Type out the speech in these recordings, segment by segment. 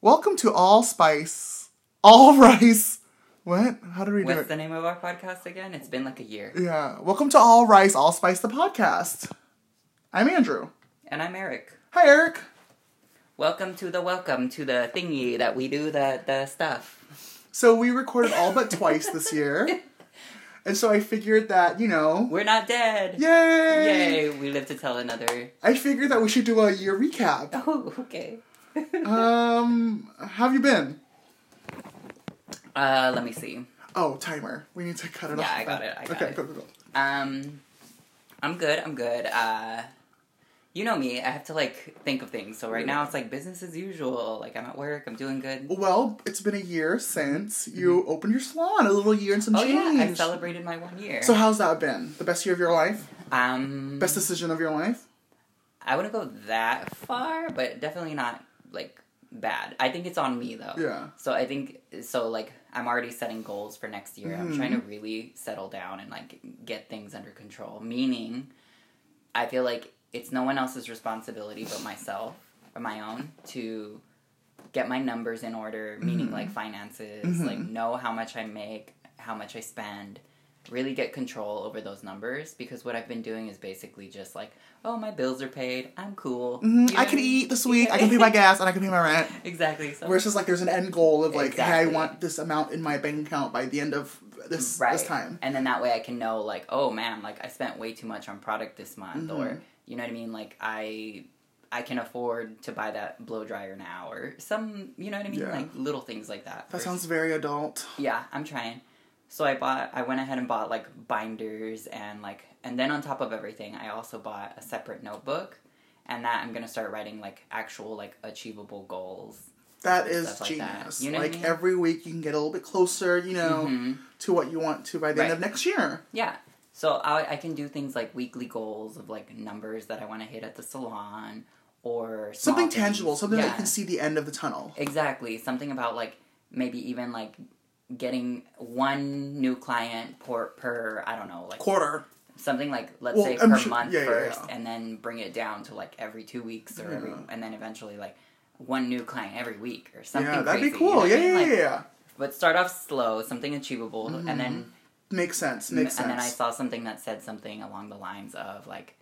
Welcome to All Spice, All Rice. What? How did we do What's it? the name of our podcast again? It's been like a year. Yeah. Welcome to All Rice, All Spice, the podcast. I'm Andrew. And I'm Eric. Hi, Eric. Welcome to the welcome to the thingy that we do the the stuff. So we recorded all but twice this year. And so I figured that, you know, We're not dead. yay! Yay! We live to tell another. I figured that we should do a year recap. Oh, okay. Um, how have you been? Uh, let me see. Oh, timer. We need to cut it Yeah, off. I got it, I got okay, it. go, go, go. Um, I'm good. I'm good. Uh, you know me. I have to like think of things. So right now it's like business as usual. Like I'm at work. I'm doing good. Well, it's been a year since you opened your salon. A little year and some Mm-hmm. Oh change. yeah, I celebrated my one year. So how's that been? The best year of your life? um, Best decision of your life? I wouldn't go that far, but definitely not like bad. I think it's on me though. Yeah. So I think so. Like I'm already setting goals for next year. I'm trying to Mm-hmm. really settle down and like get things under control. Meaning, I feel like it's no one else's responsibility but myself or my own to get my numbers in order. Meaning like finances, like know how much I make, how much I spend. Really get control over those numbers because what I've been doing is basically just like, oh, my bills are paid. I'm cool. Mhm, You know I can mean? eat this week. I can pay my gas and I can pay my rent. Exactly. So Where it's just like there's an end goal of like, hey, I want this amount in my bank account by the end of this right. this time. And then that way I can know like, oh man, like I spent way too much on product this month Mm-hmm. or you know what I mean? Like I I can afford to buy that blow dryer now or some you know what I mean? Yeah. Like little things like that. That First- sounds very adult. Yeah, I'm trying. So I bought I went ahead and bought like binders and like and then on top of everything I also bought a separate notebook and that I'm gonna start writing like actual like achievable goals. That is Stuff like that. genius. You know what I like mean? every week you can get a little bit closer, you know, Mhm. to what you want to by the end of next year. Yeah. So I, I can do things like weekly goals of like numbers that I want to hit at the salon or Something things. tangible, something that Yeah. you can see the end of the tunnel. Exactly. Something about like maybe even like getting one new client per per I don't know like Quarter. something like let's Well, say I'm per sure- month yeah, yeah, first yeah. and then bring it down to like every two weeks or every and then eventually like one new client every week or something. yeah, that'd be crazy, you know cool. Yeah, I mean? yeah, Like, yeah, yeah. But start off slow, something achievable, and then Makes sense. Makes sense. and then I saw something that said something along the lines of like,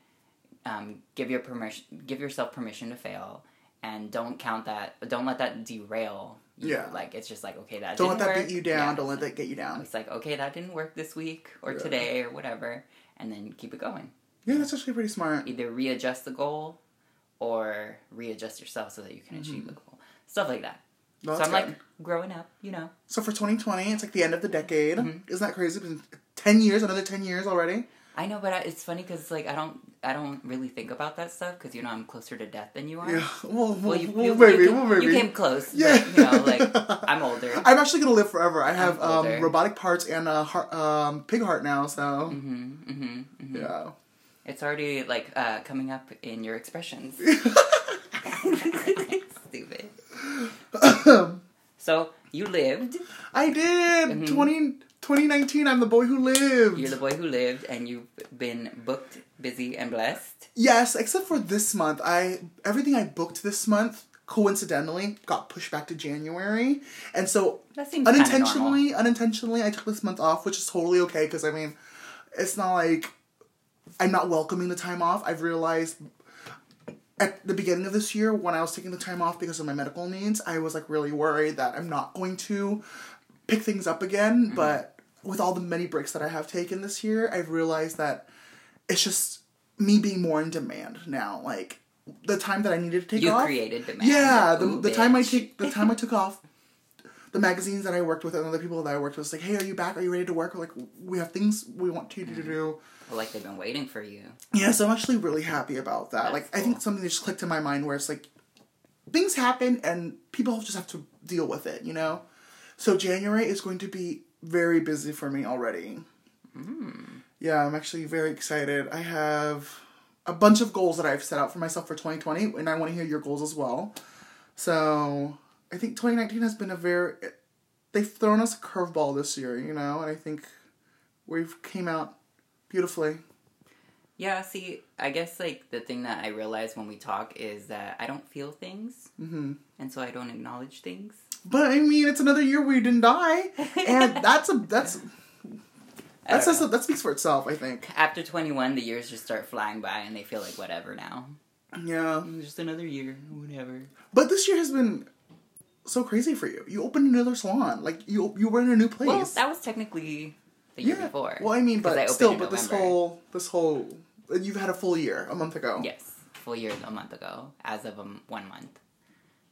um, give your permission, give yourself permission to fail, and don't count that. Don't let that derail. You. Yeah. Like it's just like okay, that don't let that work. beat you down. Yeah. Don't let that get you down. It's like okay, that didn't work this week or Yeah. today or whatever, and then keep it going. Yeah, that's actually pretty smart. Either readjust the goal, or readjust yourself so that you can Mm-hmm. achieve the goal. Stuff like that. No, so I'm good. like growing up, you know. So for 2020, it's like the end of the decade. Mm-hmm. Isn't that crazy? It's been 10 years, another 10 years already. I know, but I, it's funny because like I don't, I don't really think about that stuff because you know I'm closer to death than you are. Yeah. Well, well, Well, you, well, you, maybe, you, well, maybe. you came close. Yeah. But, you know, like I'm older. I'm actually gonna live forever. I have um, robotic parts and a heart, um, pig heart now, so hmm hmm hmm yeah. It's already like uh, coming up in your expressions. Stupid. So you lived. I did Mhm. 20, 2019. I'm the boy who lived. You're the boy who lived, and you've been booked, busy, and blessed. Yes, except for this month. I everything I booked this month coincidentally got pushed back to January, and so That seems kinda normal. unintentionally, unintentionally, I took this month off, which is totally okay because I mean, it's not like I'm not welcoming the time off. I've realized at the beginning of this year when I was taking the time off because of my medical needs, I was like really worried that I'm not going to pick things up again. Mm-hmm. But with all the many breaks that I have taken this year, I've realized that it's just me being more in demand now. Like the time that I needed to take off. You off. created demand. Yeah, the, Ooh, the time I take the time I took off, the magazines that I worked with and other people that I worked with was like, hey, are you back? Are you ready to work? Like, we have things we want you to Mm-hmm. do. Well, like they've been waiting for you. Yeah, so I'm actually really happy about that. That's like, I think something that just clicked in my mind where it's like, things happen and people just have to deal with it, you know. So January is going to be very busy for me already. Yeah, I'm actually very excited. I have a bunch of goals that I've set out for myself for 2020, and I want to hear your goals as well. So I think 2019 has been a very they've thrown us a curveball this year, you know, and I think we've came out beautifully. Yeah, see, I guess like the thing that I realize when we talk is that I don't feel things, hmm and so I don't acknowledge things. But I mean, it's another year where you didn't die, and that's a that's I that's, don't that speaks for itself. I think. After 21, the years just start flying by and they feel like whatever now. Yeah, Just another year, whatever. but this year has been so crazy for you. You opened another salon, like you you were in a new place. Well, that was technically the year yeah. before. Well, I mean, but I still, but this whole this whole you've had a full year a month ago. Yes, full year a month ago, as of um, one month.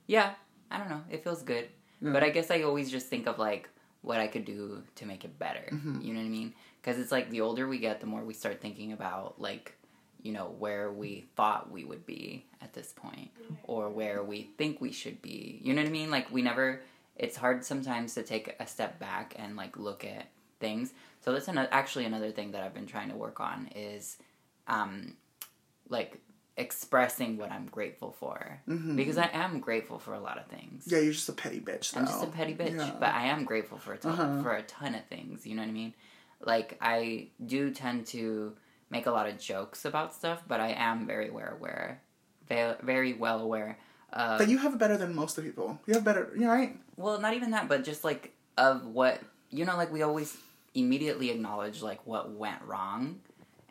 Yeah, I don't know. It feels good. Yeah. But I guess I always just think of like what I could do to make it better. Mm-hmm. You know what I mean? Because it's like the older we get, the more we start thinking about like, you know, where we thought we would be at this point, or where we think we should be. You know what I mean? Like we never. It's hard sometimes to take a step back and like look at things. So that's an, actually another thing that I've been trying to work on is, um, like expressing what I'm grateful for Mhm. because I am grateful for a lot of things. Yeah, you're just a petty bitch. Though. I'm just a petty bitch, Yeah. but I am grateful for a ton, Uh-huh. for a ton of things. You know what I mean? Like I do tend to make a lot of jokes about stuff, but I am very aware, aware, very, very well aware of. That you have better than most of the people. You have better. You're right. well, not even that, but just like of what you know. Like we always immediately acknowledge like what went wrong,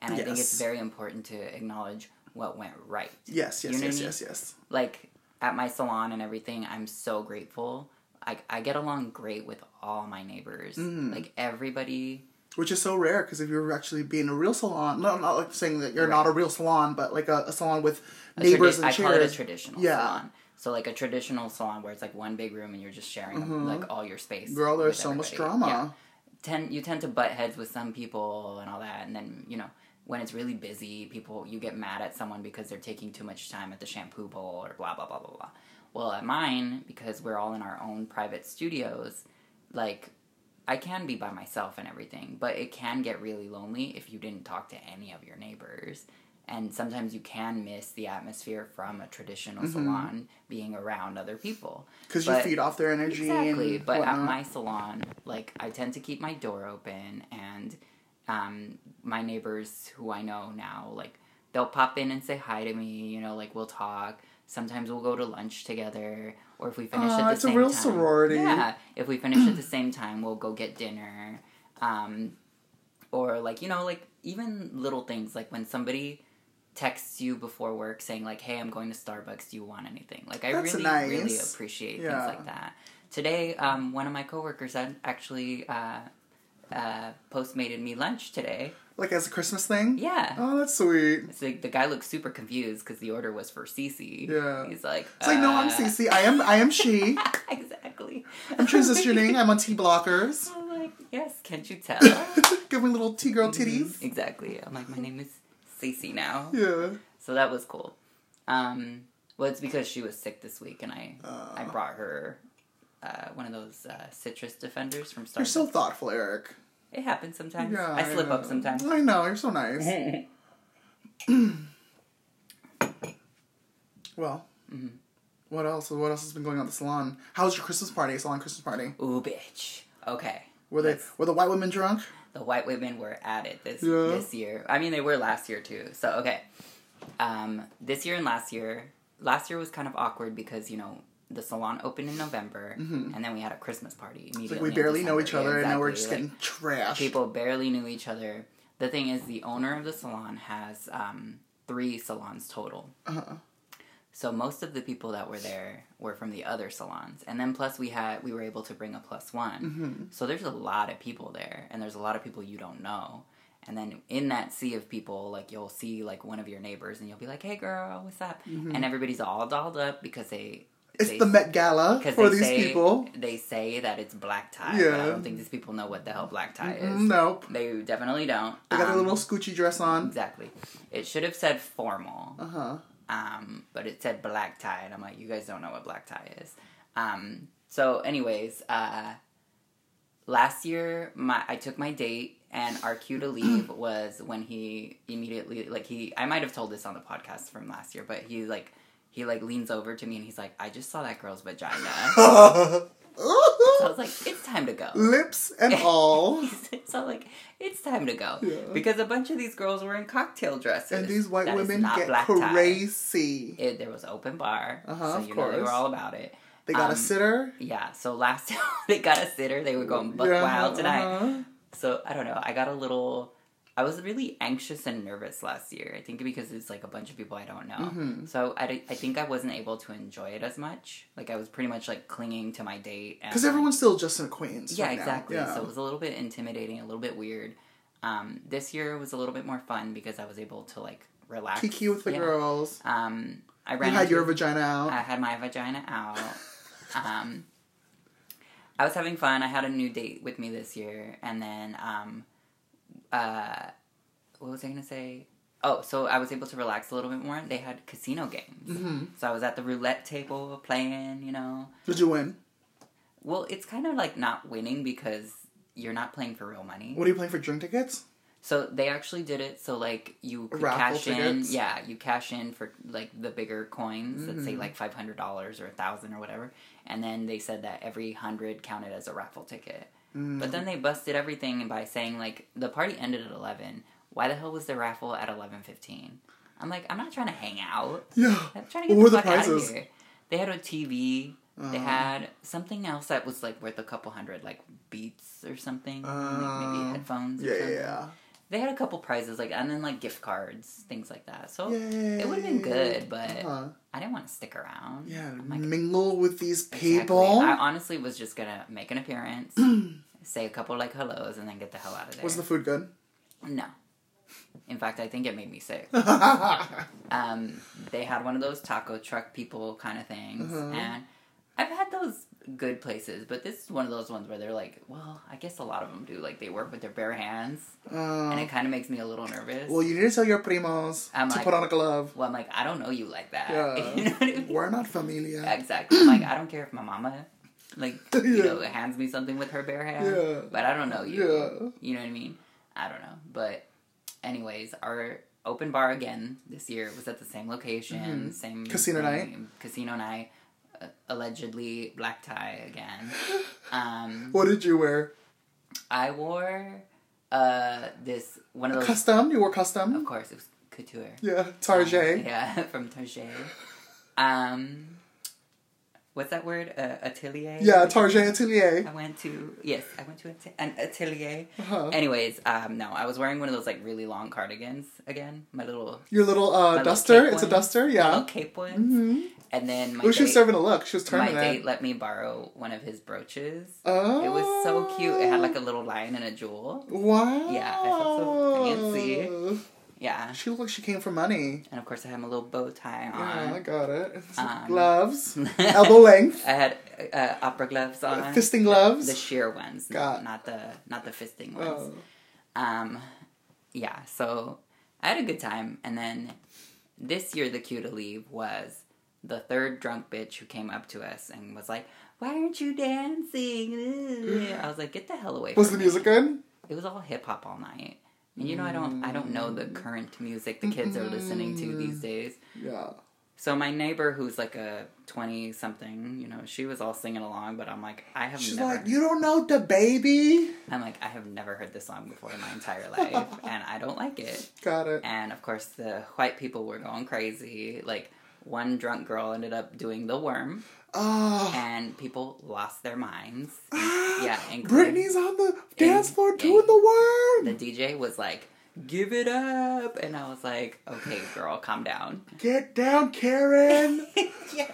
and I think it's very important to acknowledge what went right. Yes, yes, You know yes, I mean? yes, yes. like at my salon and everything, I'm so grateful. I, I get along great with all my neighbors. Mhm. Like everybody. Which is so rare because if you're actually being a real salon, no, I'm not like saying that you're not a real salon, but like a, a salon with a neighbors tradi- and I call it a traditional Yeah. salon. So like a traditional salon where it's like one big room and you're just sharing Mhm. like all your space. Girl, there's so much drama. Yeah. Tend you tend to butt heads with some people and all that, and then you know when it's really busy, people you get mad at someone because they're taking too much time at the shampoo bowl or blah blah blah blah blah. Well, at mine because we're all in our own private studios, like I can be by myself and everything, but it can get really lonely if you didn't talk to any of your neighbors. And sometimes you can miss the atmosphere from a traditional Mhm. salon being around other people. Because you feed off their energy. Exactly, and but at my salon, like I tend to keep my door open, and um, my neighbors who I know now, like they'll pop in and say hi to me. You know, like we'll talk. Sometimes we'll go to lunch together, or if we finish Aw, at the it's a same real time. sorority. Yeah, if we finish at the same time, we'll go get dinner. Um, or like you know, like even little things like when somebody texts you before work saying like, "Hey, I'm going to Starbucks. Do you want anything?" Like I That's really, nice. really appreciate Yeah. things like that. Today, um, one of my coworkers actually uh, uh, postmated me lunch today. Like as a Christmas thing? Yeah. Oh, that's sweet. It's like the guy looked super confused because the order was for Cece. Yeah. He's like, It's like, no, I'm uh, Cece. I am I am she. exactly. I'm transitioning. I'm on T blockers. I'm like, yes, can't you tell? Give me little T girl Mm-hmm. titties. exactly. I'm like, my name is Cece now. Yeah. So that was cool. Um, well, it's because she was sick this week, and I Uh, I brought her uh, one of those uh, citrus defenders from Starbucks. You're so thoughtful, Eric. it happens sometimes. Yeah, I slip up sometimes. I know. You're so nice. well, Mhm. what else? What else has been going on at the salon? How was your Christmas party? Salon Christmas party? Ooh, bitch. Okay. Were they were the white women drunk? the white women were at it this Yeah. this year. I mean, they were last year too. So okay, um, this year and last year. Last year was kind of awkward because you know the salon opened in November, Mhm. and then we had a Christmas party immediately. like we barely know each other, Yeah, and now we're just Like, getting trashed. people barely knew each other. The thing is, the owner of the salon has um, three salons total. Uh-huh. So most of the people that were there were from the other salons, and then plus we had we were able to bring a plus one. hmm So there's a lot of people there, and there's a lot of people you don't know. And then in that sea of people, like you'll see like one of your neighbors, and you'll be like, "Hey, girl, what's up?" Mhm. And everybody's all dolled up because they It's they, the Met Gala for these say, people. They say that it's black tie. Yeah. I don't think these people know what the hell black tie is. Nope. They definitely don't. They got their Um, little Scoochie dress on. Exactly. It should have said formal, Uh huh. um, but it said black tie, and I'm like, you guys don't know what black tie is. Um, so, anyways, uh, last year my I took my date, and our cue to leave was when he immediately like he I might have told this on the podcast from last year, but he like he like leans over to me and he's like, I just saw that girl's vagina. So I was like, it's time to go. Lips and all. so I'm like, it's time to go. Yeah. Because a bunch of these girls were in cocktail dresses. And these white That women get crazy. It, there was open bar. Uh-huh, so of you know they were all about it. They got Um, a sitter. Yeah, so last time they got a sitter, they were going buck Yeah, wild tonight. uh-huh. So I don't know. I got a little. I was really anxious and nervous last year. I think because it's like a bunch of people I don't know. Mhm. So I think I wasn't able to enjoy it as much. Like I was pretty much like clinging to my date. Because everyone's still just an acquaintance. yeah, right now. exactly. Yeah. So it was a little bit intimidating, a little bit weird. Um, this year was a little bit more fun because I was able to like relax. Kiki with the Yeah. girls. Um, I You ran. had into- your vagina out. I had my vagina out. um, I was having fun. I had a new date with me this year, and then um, uh, what was I gonna say? Oh, so I was able to relax a little bit more. They had casino games, Mhm. so I was at the roulette table playing. You know, Did you win? well, it's kind of like not winning because you're not playing for real money. What are you playing for drink tickets? So they actually did it so like you could Raffle cash in. Yeah, you cash in for like the bigger coins that say like five hundred dollars or a thousand or whatever, and then they said that every hundred counted as a raffle ticket. Mm. But then they busted everything by saying like the party ended at eleven. Why the hell was the raffle at eleven fifteen? I'm like, I'm not trying to hang out. yeah. I'm trying to get What the the fuck out of here. They had a TV. They Uh. had something else that was like worth a couple hundred, like Beats or something, like Uh, maybe headphones. Or Yeah, yeah, something. yeah. They had a couple prizes, like and then like gift cards, things like that. So Yay. it would have been good, but Uh-huh. I didn't want to stick around. Yeah, like, mingle with these exactly. people. I honestly was just gonna make an appearance, say a couple like hellos, and then get the hell out of there. Was the food good? No. In fact, I think it made me sick. Um, they had one of those taco truck people kind of things, Uh-huh. and I've had those good places, but this is one of those ones where they're like, well, I guess a lot of them do. Like they work with their bare hands, and it kind of makes me a little nervous. Uh, well, you need to tell your primos I'm to like- put on a glove. Well, I'm like, I don't know you like that. Yeah. you know I mean? We're not familia. Exactly. I'm like, I don't care if my mama, like, you know, hands me something with her bare hand. Yeah. But I don't know you. Yeah. You know what I mean? I don't know. But, anyways, our open bar again this year was at the same location, Mhm. same Casino night? Casino night. Allegedly black tie again. Um, What did you wear? I wore uh this one of those. Custom? You wore custom, Of course. it was couture. Yeah, Target. Um, yeah, from Target. Um, what's that word? Uh, atelier. Yeah, Target Atelier. I went to yes, I went to an atelier. Uh-huh. Anyways, um, no, I was wearing one of those like really long cardigans again. My little Your little uh, duster. cape It's a duster. my Yeah. little cape one. Mm-hmm. And then my Oh, she was date, serving a look. She was turning. my date let me borrow one of his brooches. Oh. It was so cute. It had like a little lion and a jewel. Wow. Yeah, I felt so fancy. Yeah, She looked like she came for money. and of course I had my little bow tie on. Yeah, I got it. Um, gloves. Elbow length. I had uh, opera gloves on. Fisting gloves. The sheer ones, Got- not the not the fisting ones. Oh. Um, yeah. So I had a good time, and then this year the cue to leave was the third drunk bitch who came up to us and was like, "Why aren't you dancing?" I was like, "Get the hell away!" Was the me." music good? It was all hip hop all night, and you know I don't I don't know the mm. current music the kids are listening to these days. Yeah. So my neighbor, who's like a twenty something, you know, she was all singing along, but I'm like, I have She's never. like, you don't know the baby. I'm like, I have never heard this song before in my entire life, and I don't like it. Got it. And of course, the white people were going crazy. Like one drunk girl ended up doing the worm, Oh. and people lost their minds. Ah, yeah, and Brittany's on the dance floor doing the worm. The DJ was like, "Give it up," and I was like, "Okay, girl, calm down." Get down, Karen. yeah,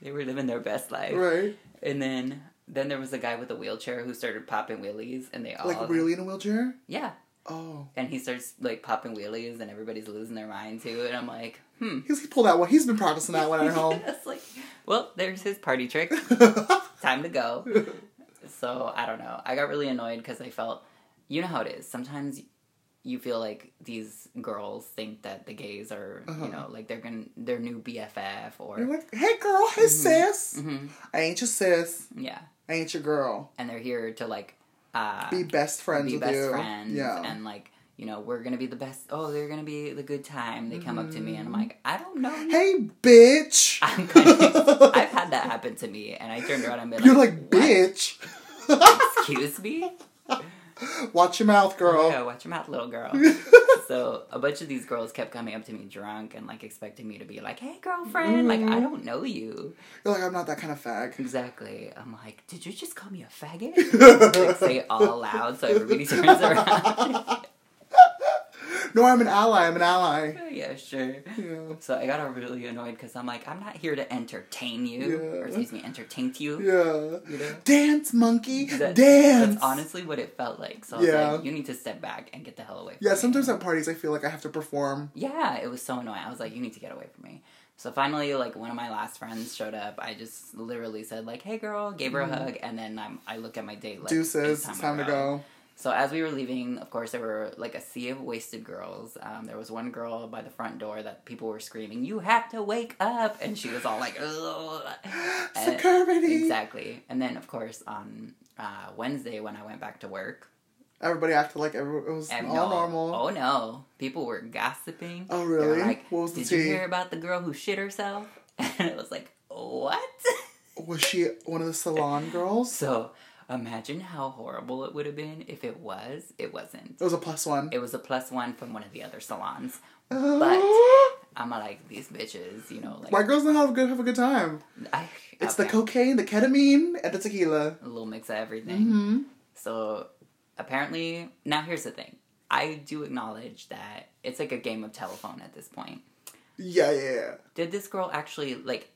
they were living their best life. right. And then then there was a guy with a wheelchair who started popping wheelies, and they all Like really in a wheelchair? yeah. Oh. And he starts like popping wheelies, and everybody's losing their mind too. And I'm like, hmm. He's he pulled that one. He's been practicing that one at home. It's like, well, there's his party trick. Time to go. So I don't know. I got really annoyed because I felt, you know how it is. Sometimes you feel like these girls think that the gays are, Uh-huh. you know, like they're gonna their new BFF or You're like, hey girl, hey sis. Mhm. I ain't your sis. yeah, I ain't your girl. and they're here to like uh, Be best friends be with best you. friends Yeah. and like you know, we're gonna be the best. Oh, they're gonna be the good time. They come up to me and I'm like, I don't know. Hey, bitch. I'm kind of, I've had that happen to me, and I turned around and been You're like, like, bitch. "Excuse me." Watch your mouth, girl. Yeah, watch your mouth, little girl. So a bunch of these girls kept coming up to me drunk and like expecting me to be like, "Hey, girlfriend, like I mm. don't know you." You're like, I'm not that kind of fag. Exactly. I'm like, "Did you just call me a faggot?" like say it all loud so everybody turns around. No, I'm an ally. I'm an ally. yeah, sure. Yeah. So I got really annoyed because I'm like, I'm not here to entertain you, Yeah. or excuse me, entertain you. Yeah. You know? Dance, monkey. That- Dance. That's honestly what it felt like. So I was Yeah. like, you need to step back and get the hell away from yeah, me. sometimes at parties I feel like I have to perform. Yeah, it was so annoying. I was like, you need to get away from me. So finally, like one of my last friends showed up. I just literally said like, "Hey, girl," gave her a hug, and then I'm, I looked at my date like, Mm-hmm. Deuces, "It's it's time to go. So as we were leaving, of course, there were like a sea of wasted girls. Um, there was one girl by the front door that people were screaming, "You have to wake up!" and she was all like, Security. Exactly. And then, of course, on uh, Wednesday when I went back to work, Everybody acted like every, it was and all no, normal. Oh no, people were gossiping. Oh, really? like, What was the Did you hear about the girl who shit herself? And it was like, what? Was she one of the salon girls? so imagine how horrible it would have been if it was. It wasn't. It was a plus one. It was a plus one from one of the other salons. Uh, I'm like these bitches, you know, like My girls know how to good have a good time. I, It's the cocaine, the ketamine, and the tequila. a little mix of everything. Mm-hmm. So apparently, now here's the thing. I do acknowledge that it's like a game of telephone at this point. Yeah, yeah, yeah. Did this girl actually like?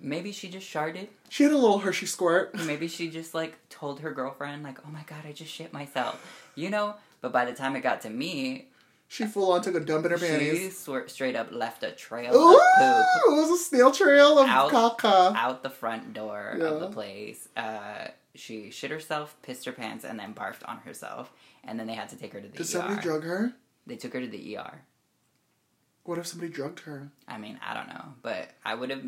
Maybe she just sharded. She had a little Hershey squirt. Maybe she just like told her girlfriend like, "Oh my god, I just shit myself," you know. But by the time it got to me, She full on took a dump in her she panties. swir- straight up left a trail Ooh, of poop it was a snail trail of Out. caca. out the front door of the place. Uh, she shit herself, pissed her pants, and then barfed on herself. And then they had to take her to the Did ER. somebody drug her? they took her to the ER. What if somebody drugged her? I mean, I don't know, but I would have,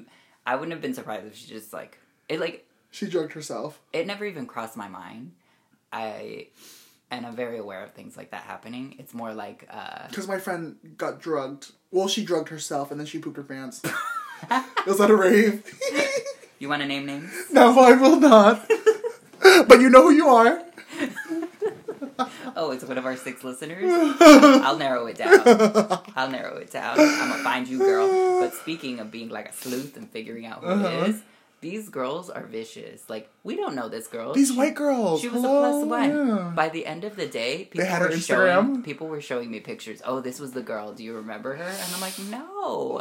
I wouldn't have been surprised if she just like it. Like She drugged herself. it never even crossed my mind. I, and I'm very aware of things like that happening. It's more like, uh, Because my friend got drugged. Well, she drugged herself and then she pooped her pants. was that a rave. you want to name names? no, I will not. but you know who you are. Oh, it's one of our six listeners. I'll narrow it down. I'll narrow it down. I'm gonna find you, girl. But speaking of being like a sleuth and figuring out who Uh-huh. it is, these girls are vicious. Like we don't know this girl. These She- white girls. She was Hello? a plus one. Yeah. By the end of the day, people had were her showing Instagram? people were showing me pictures. Oh, this was the girl. Do you remember her? And I'm like, no.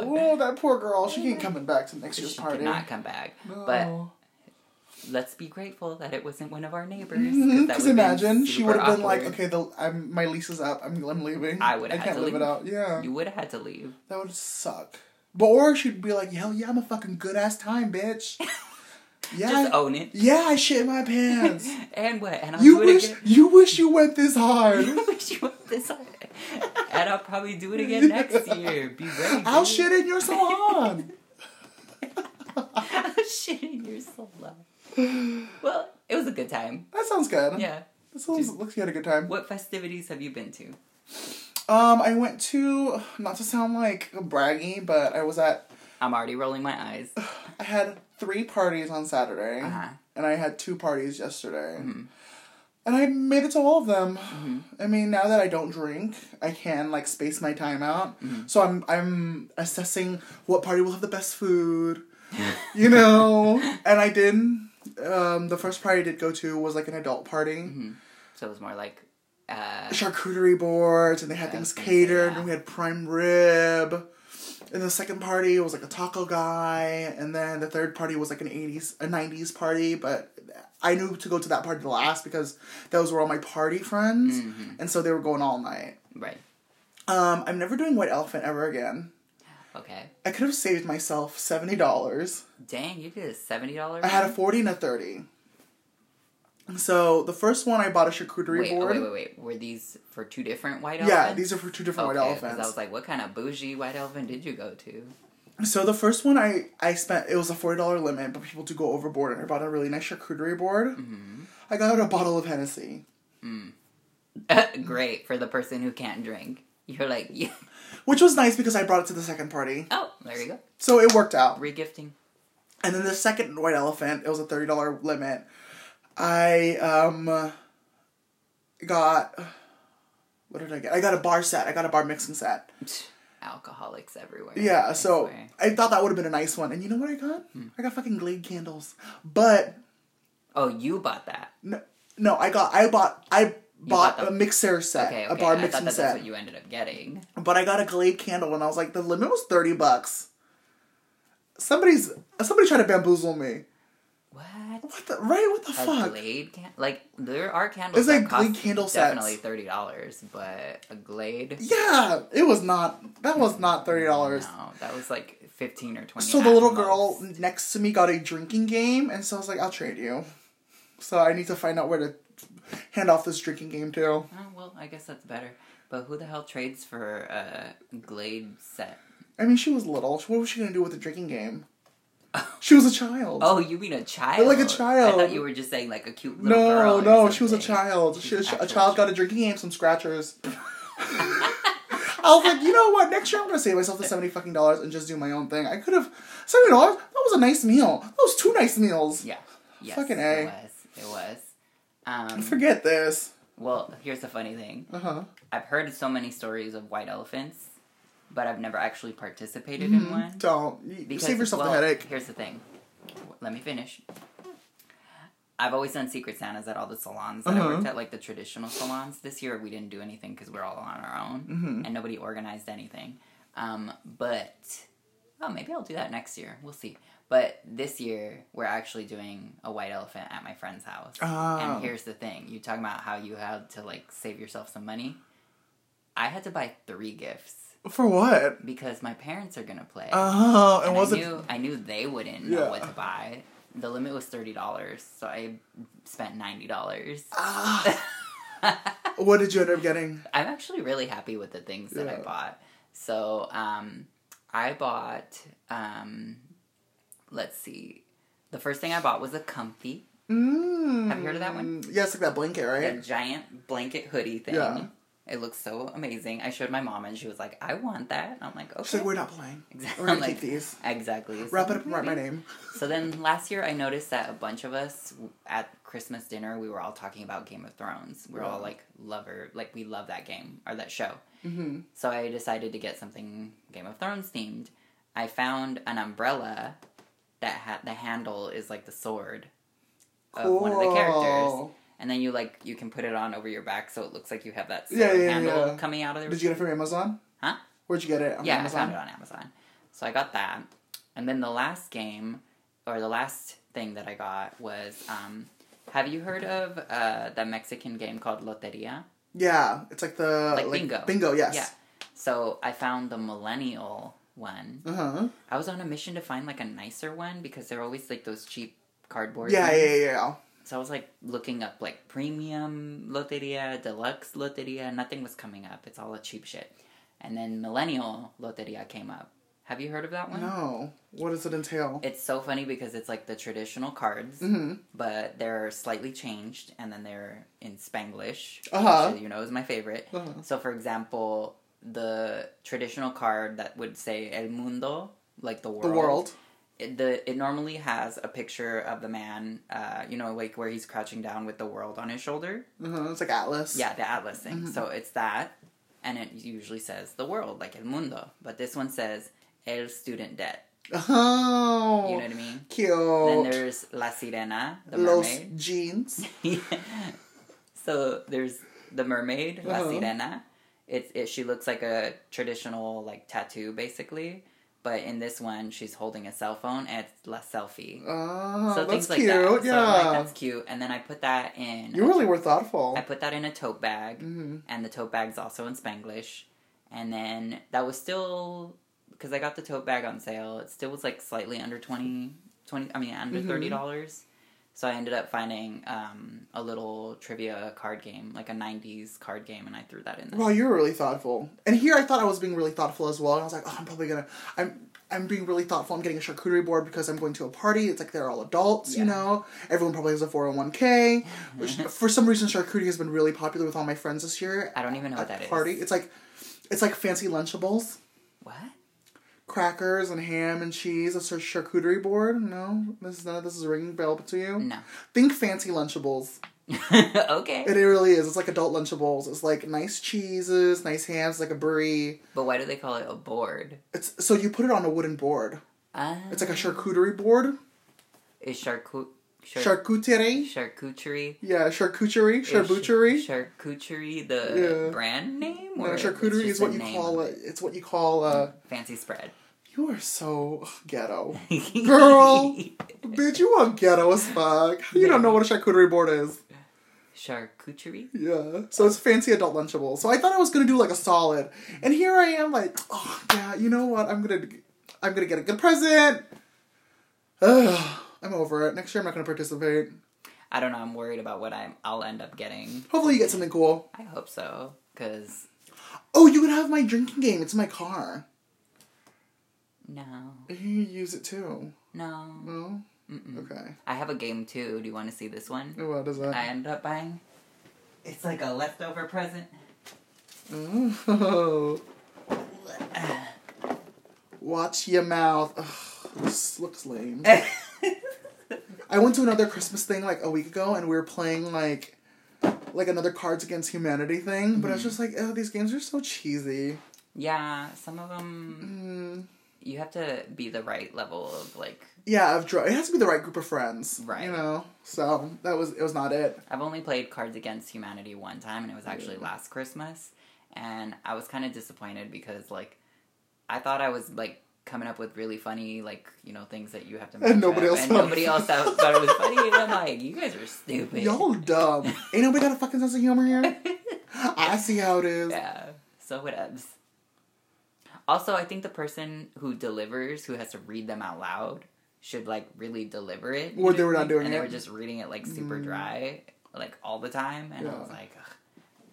Oh, that poor girl. She ain't coming back to next year's she party. could not come back. No. But let's be grateful that it wasn't one of our neighbors. Because Mm-hmm. imagine she would have been like, okay, the I'm my lease is up. I'm I'm leaving. I would've I had can't live leave. it out. Yeah, You would have had to leave. that would suck. But or she'd be like, hell yeah, I'm a fucking good ass time, bitch. Yeah, Just own it. yeah, I shit my pants. And what? And I'll you do it wish again. you wish you went this hard. I wish you went this hard. And I'll probably do it again next year. Be ready. I'll dude. shit in your salon. I'll shit in your salon. Well, it was a good time. that sounds good. Yeah. That sounds looks like you had a good time. What festivities have you been to? Um, I went to not to sound like braggy, but I was at I'm already rolling my eyes. I had three parties on Saturday, Uh-huh. and I had two parties yesterday. Mhm. And I made it to all of them. Mhm. I mean, now that I don't drink, I can like space my time out. Mhm. So I'm I'm assessing what party will have the best food, you know. and I did. Um, the first party I did go to was like an adult party, Mhm. So it was more like, uh, charcuterie boards, and they had I things gonna say, catered, yeah. and we had prime rib. And the second party was like a taco guy, and then the third party was like an eighties, a nineties party. But I knew to go to that party last because those were all my party friends, Mhm. and so they were going all night. right. Um, I'm never doing White Elephant ever again. Okay. I could have saved myself seventy dollars. Dang, you did a seventy dollars. I had a forty and a thirty. So the first one I bought a charcuterie Wait, oh, board. wait, wait, wait. Were these for two different white Yeah, elephants? these are for two different okay, white elephants. I was like, what kind of bougie white elephant did you go to? So the first one I I spent it was a forty dollar limit, but people do go overboard, and I bought a really nice charcuterie board. Mm-hmm. I got out a bottle of Hennessy. Mm. Great for the person who can't drink. You're like, yeah. which was nice because I brought it to the second party, oh, there you go. so it worked out. Regifting. And then the second white elephant, it was a thirty dollar limit. I um got what did I get? I got a bar set. I got a bar mixing set. Alcoholics everywhere. Yeah, I so swear. I thought that would have been a nice one. And you know what I got? Hmm. I got fucking Glade candles. But Oh, you bought that. no, no, I got I bought I bought bought a mixer set, Okay, a okay. bar I thought mixing that that's what you ended up getting. But I got a Glade candle and I was like, the limit was thirty bucks. Somebody's somebody tried to bamboozle me. What? What the right? What the A fuck? Glade can like there are candles It's that like Glade candle sets. definitely thirty dollars, but a Glade. Yeah, it was not. That was not thirty dollars. No, that was like fifteen or twenty. So the little girl next to me got a drinking game, and so I was like, "I'll trade you." So I need to find out where to hand off this drinking game to. Oh well, I guess that's better. But who the hell trades for a Glade set? I mean, she was little. What was she gonna do with a drinking game? She was a child. Oh, you mean a child? Like a child. I thought you were just saying like a cute little girl. no, no, she was a child. She, a child got a drinking game, some scratchers. I was like, you know what? Next year I'm gonna save myself the seventy fucking dollars and just do my own thing. I could have seventy dollars. That was a nice meal. That was two nice meals. Yeah. Yes, Fucking A. It was. It was. Um, Forget this. well, here's the funny thing. Uh huh. I've heard so many stories of white elephants, but I've never actually participated in one. Don't Because, save yourself well, the headache. Here's the thing. Let me finish. I've always done Secret Santas at all the salons that I Uh-huh. worked at, like the traditional salons. This year we didn't do anything because we're all on our own Mm-hmm. and nobody organized anything. Um, but oh, maybe I'll do that next year. We'll see. But this year we're actually doing a white elephant at my friend's house. Oh. And here's the thing: you talking about how you had to like save yourself some money. I had to buy three gifts For what? because my parents are gonna play. Oh, and And was I it? knew I knew they wouldn't know what to buy. The limit was thirty dollars, so I spent ninety dollars. Ah. what did you end up getting? I'm actually really happy with the things that I bought. So um, I bought. Um, let's see. The first thing I bought was a comfy, Mm. Have you heard of that one? Yeah, it's like that blanket, right? giant blanket hoodie thing. Yeah. It looks so amazing. I showed my mom and she was like, "I want that." I'm like, "Okay." Like, we're not playing. Exactly. We're gonna keep these. Exactly. Wrap So it up and write my name. So then last year I noticed that a bunch of us at Christmas dinner we were all talking about Game of Thrones. We're all like lover like we love that game or that show. Mm-hmm. So I decided to get something Game of Thrones themed. I found an umbrella that had the handle is like the sword of one of the characters. And then you like you can put it on over your back so it looks like you have that sword Yeah, yeah, handle yeah. coming out of there. Did you get it from Amazon? Huh? Where'd you get it? On Yeah, Amazon? I found it on Amazon. So I got that. And then the last game, or the last thing that I got was, um, have you heard of uh, the Mexican game called Loteria? Yeah, it's like the Like bingo. Bingo, yes. Yeah. So I found the millennial one. Uh huh. I was on a mission to find like a nicer one because they're always like those cheap cardboard. Yeah, ones. yeah, yeah, yeah. So I was like looking up like premium Loteria, deluxe Loteria. Nothing was coming up. It's all a cheap shit. And then millennial Loteria came up. Have you heard of that one? No. What does it entail? It's so funny because it's like the traditional cards, Mm-hmm. but they're slightly changed, and then they're in Spanglish, Uh-huh. which you know is my favorite. Uh-huh. So, for example, the traditional card that would say El Mundo, like the world. The world. It, the it normally has a picture of the man, uh, you know, like where he's crouching down with the world on his shoulder. Uh-huh. It's like Atlas. Yeah, the atlas thing. Mm-hmm. So it's that, and it usually says the world, like El Mundo, but this one says El Student Debt. Oh. You know what I mean? Cute. Then there's La Sirena, the Los mermaid. jeans. so there's the mermaid, La Uh-huh. Sirena. It's it, she looks like a traditional like tattoo basically, but in this one she's holding a cell phone and it's La Selfie. Oh, so that's things like cute. that. Yeah. So I'm like, that's cute. And then I put that in. you really were thoughtful. I put that in a tote bag, hmm and the tote bag's also in Spanglish. And then that was still because I got the tote bag on sale. It still was like slightly under 20, 20 I mean under Mhm. thirty dollars. So I ended up finding um, a little trivia card game, like a '90s card game, and I threw that in there. Wow, you were really thoughtful. And here I thought I was being really thoughtful as well. And I was like, oh, I'm probably gonna. I'm. I'm being really thoughtful. I'm getting a charcuterie board because I'm going to a party. It's like they're all adults, you know. Everyone probably has a 401k. Which, for some reason, charcuterie has been really popular with all my friends this year. I don't even know what at that is. party. It's like, it's like fancy Lunchables, What? Crackers and ham and cheese. It's a charcuterie board. No, this is none of this is ringing a bell to you. No. Think fancy Lunchables. okay. It really is. It's like adult Lunchables. It's like nice cheeses, nice hams, like a brie. But why do they call it a board? It's so you put it on a wooden board. Uh, It's like a charcuterie board. is charcut char- Charcuterie. charcuterie Yeah, charcuterie, charcuterie. charcuterie the Yeah. brand name or it's charcuterie is what you name call it. It's what you call uh. Fancy spread. You are so ghetto, girl. Bitch, you are ghetto as fuck. You don't know what a charcuterie board is. Charcuterie. Yeah. So it's fancy adult lunchable. So I thought I was gonna do like a solid, and here I am like, oh yeah, you know what? I'm gonna, I'm gonna get a good present. Ugh, I'm over it. Next year I'm not gonna participate. I don't know. I'm worried about what I'm. I'll end up getting. Hopefully you get something cool. I hope so, cause Oh, you can have my drinking game. It's in my car. No, You use it too. no. No. Mm-mm. Okay. I have a game too. Do you want to see this one? What is that? I ended up buying. It's like a leftover present. Oh. Watch your mouth. Ugh, this looks lame. I went to another Christmas thing like a week ago, and we were playing like, like another Cards Against Humanity thing. But I was just like, oh, these games are so cheesy. yeah, some of them Mm. You have to be the right level of like. Yeah, I've dr- it has to be the right group of friends, Right. You know, so that was it was not it. I've only played Cards Against Humanity one time, and it was actually last Christmas, and I was kind of disappointed because like, I thought I was like coming up with really funny like you know things that you have to match And nobody up, else and thought- nobody else thought, thought it was funny, and I'm like, you guys are stupid. Y'all dumb. Ain't nobody got a fucking sense of humor here. I see how it is. Yeah, so whatevs. Also, I think the person who delivers, who has to read them out loud, should like really deliver it. Or they were not doing and it. they were just reading it like super Mm. dry, like all the time, and I was like, Ugh,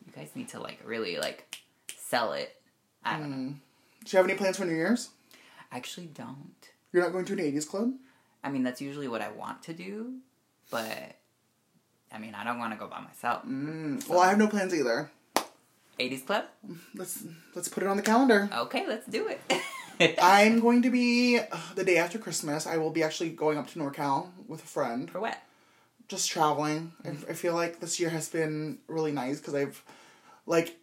you guys need to like really like sell it. I don't know. Mm. Do you have any plans for New Year's? I actually don't. You're not going to an '80s club? I mean, that's usually what I want to do, but I mean, I don't want to go by myself. Mm. Well, I have no plans either. 80s club? Let's let's put it on the calendar. Okay, let's do it. I'm going to be uh, the day after Christmas. I will be actually going up to NorCal with a friend, For what? just traveling. I, I feel like this year has been really nice because I've, like,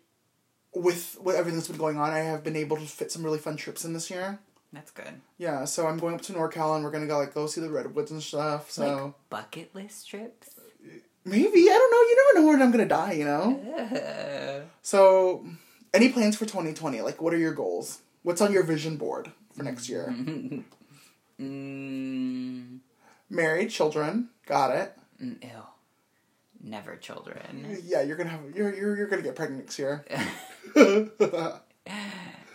with with everything that's been going on, I have been able to fit some really fun trips in this year. That's good. Yeah, so I'm going up to NorCal and we're gonna go like go see the redwoods and stuff. So Like bucket list trips? Maybe I don't know. You never know when I'm gonna die. You know. Uh, So, any plans for 2020? Like, what are your goals? What's on your vision board for next year? mm, Married, children, got it. mm, ew. Never children. Yeah, you're gonna have you're you're you're gonna get pregnant next year.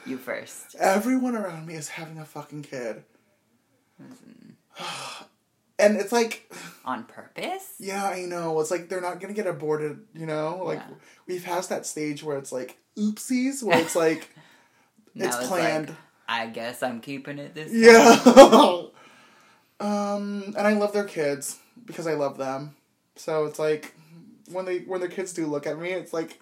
You first. Everyone around me is having a fucking kid, and it's like, On purpose? yeah, I know. It's like they're not gonna get aborted. You know, like Yeah. we've passed that stage where it's like oopsies, where it's like it's planned. Like, I guess I'm keeping it this way. Yeah. um, and I love their kids because I love them. So it's like when they when their kids do look at me, it's like,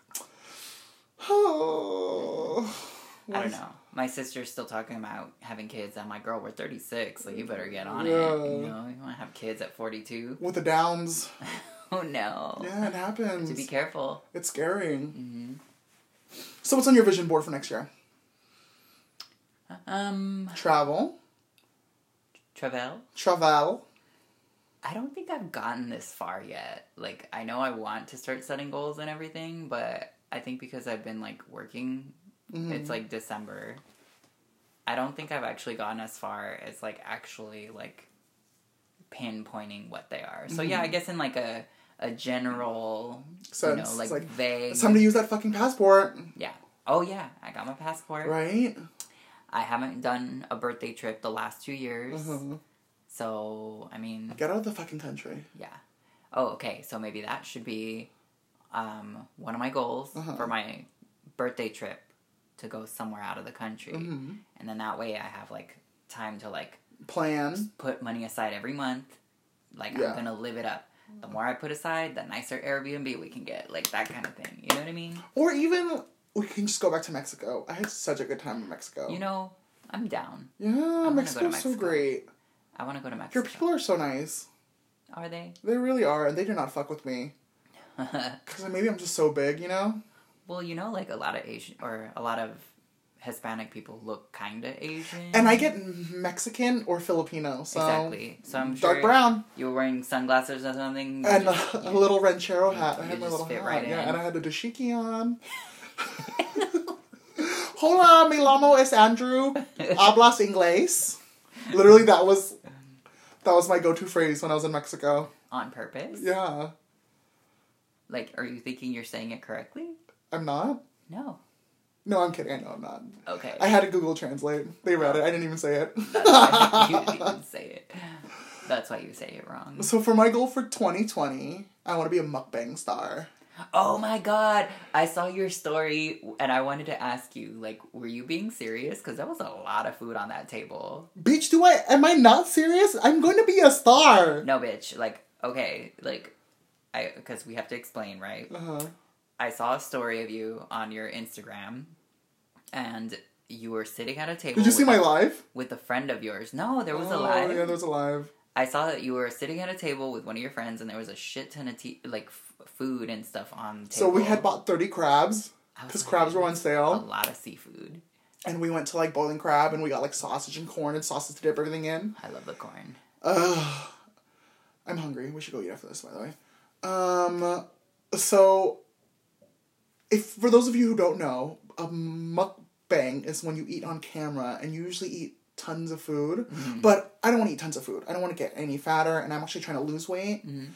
oh. I don't know. My sister's still talking about having kids. I'm like, girl, we're 36, so you better get on it. You know, you want to have kids at 42? With the downs, Oh no. yeah, it happens. To be careful. It's scary. hmm So what's on your vision board for next year? Um, Travel, Travel? travel. I don't think I've gotten this far yet. Like, I know I want to start setting goals and everything, but I think because I've been like working, Mhm. it's like December. I don't think I've actually gotten as far as like actually like pinpointing what they are. So yeah, I guess in like a a general, you know, like, Like, vague. To use that fucking passport, yeah. Oh yeah, I got my passport. right? I haven't done a birthday trip the last two years. Uh-huh. So I mean, Get out of the fucking country. Yeah. Oh, okay. So maybe that should be um, one of my goals Uh-huh. for my birthday trip to go somewhere out of the country. Mhm. And then that way I have like time to like Plan. put money aside every month. Like Yeah. I'm gonna live it up. The more I put aside, the nicer Airbnb we can get. Like that kind of thing. You know what I mean? Or even we can just go back to Mexico. I had such a good time in Mexico. You know, I'm down. yeah, to Mexico's so great. I want to go to Mexico. Your people are so nice. Are they? They really are, and they do not fuck with me. Because maybe I'm just so big, you know? Well, you know, like a lot of Asian or a lot of Hispanic people look kind of Asian. And I get Mexican or Filipino, so. exactly. So I'm sure Dark brown. you were wearing sunglasses or something. you And just- a, a little ranchero you- hat. I had my little hat. right yeah, in. and I had a dashiki on. Hola, mi lomo es Andrew. Hablas inglés. Literally, that was that was my go-to phrase when I was in Mexico. on purpose. Yeah, Like, are you thinking you're saying it correctly? I'm not. No. No, I'm kidding. I know I'm not. Okay. I had to Google Translate. They read it. I didn't even say it. That's why you didn't say it. That's why you say it wrong. so for my goal for 2020, I want to be a mukbang star. Oh my god! I saw your story and I wanted to ask you, like, were you being serious? Because there was a lot of food on that table. Bitch, do I? Am I not serious? I'm going to be a star. No, bitch. Like, okay, like, I because we have to explain, right? Uh-huh. I saw a story of you on your Instagram, and you were sitting at a table. Did you see my a, live? with a friend of yours? No, there was a Oh, live. Yeah, there was a live. I saw that you were sitting at a table with one of your friends, and there was a shit ton of tea, like f- food and stuff on the table. So we had bought 30 crabs because like, crabs were on sale. a lot of seafood. And we went to like Boiling Crab and we got like sausage and corn and sausage to dip everything in. I love the corn. Ugh. I'm hungry. We should go eat after this, by the way. Um, so, if for those of you who don't know, a mukbang is when you eat on camera and you usually eat tons of food. Mm-hmm. But I don't want to eat tons of food. I don't want to get any fatter, and I'm actually trying to lose weight. Mm-hmm.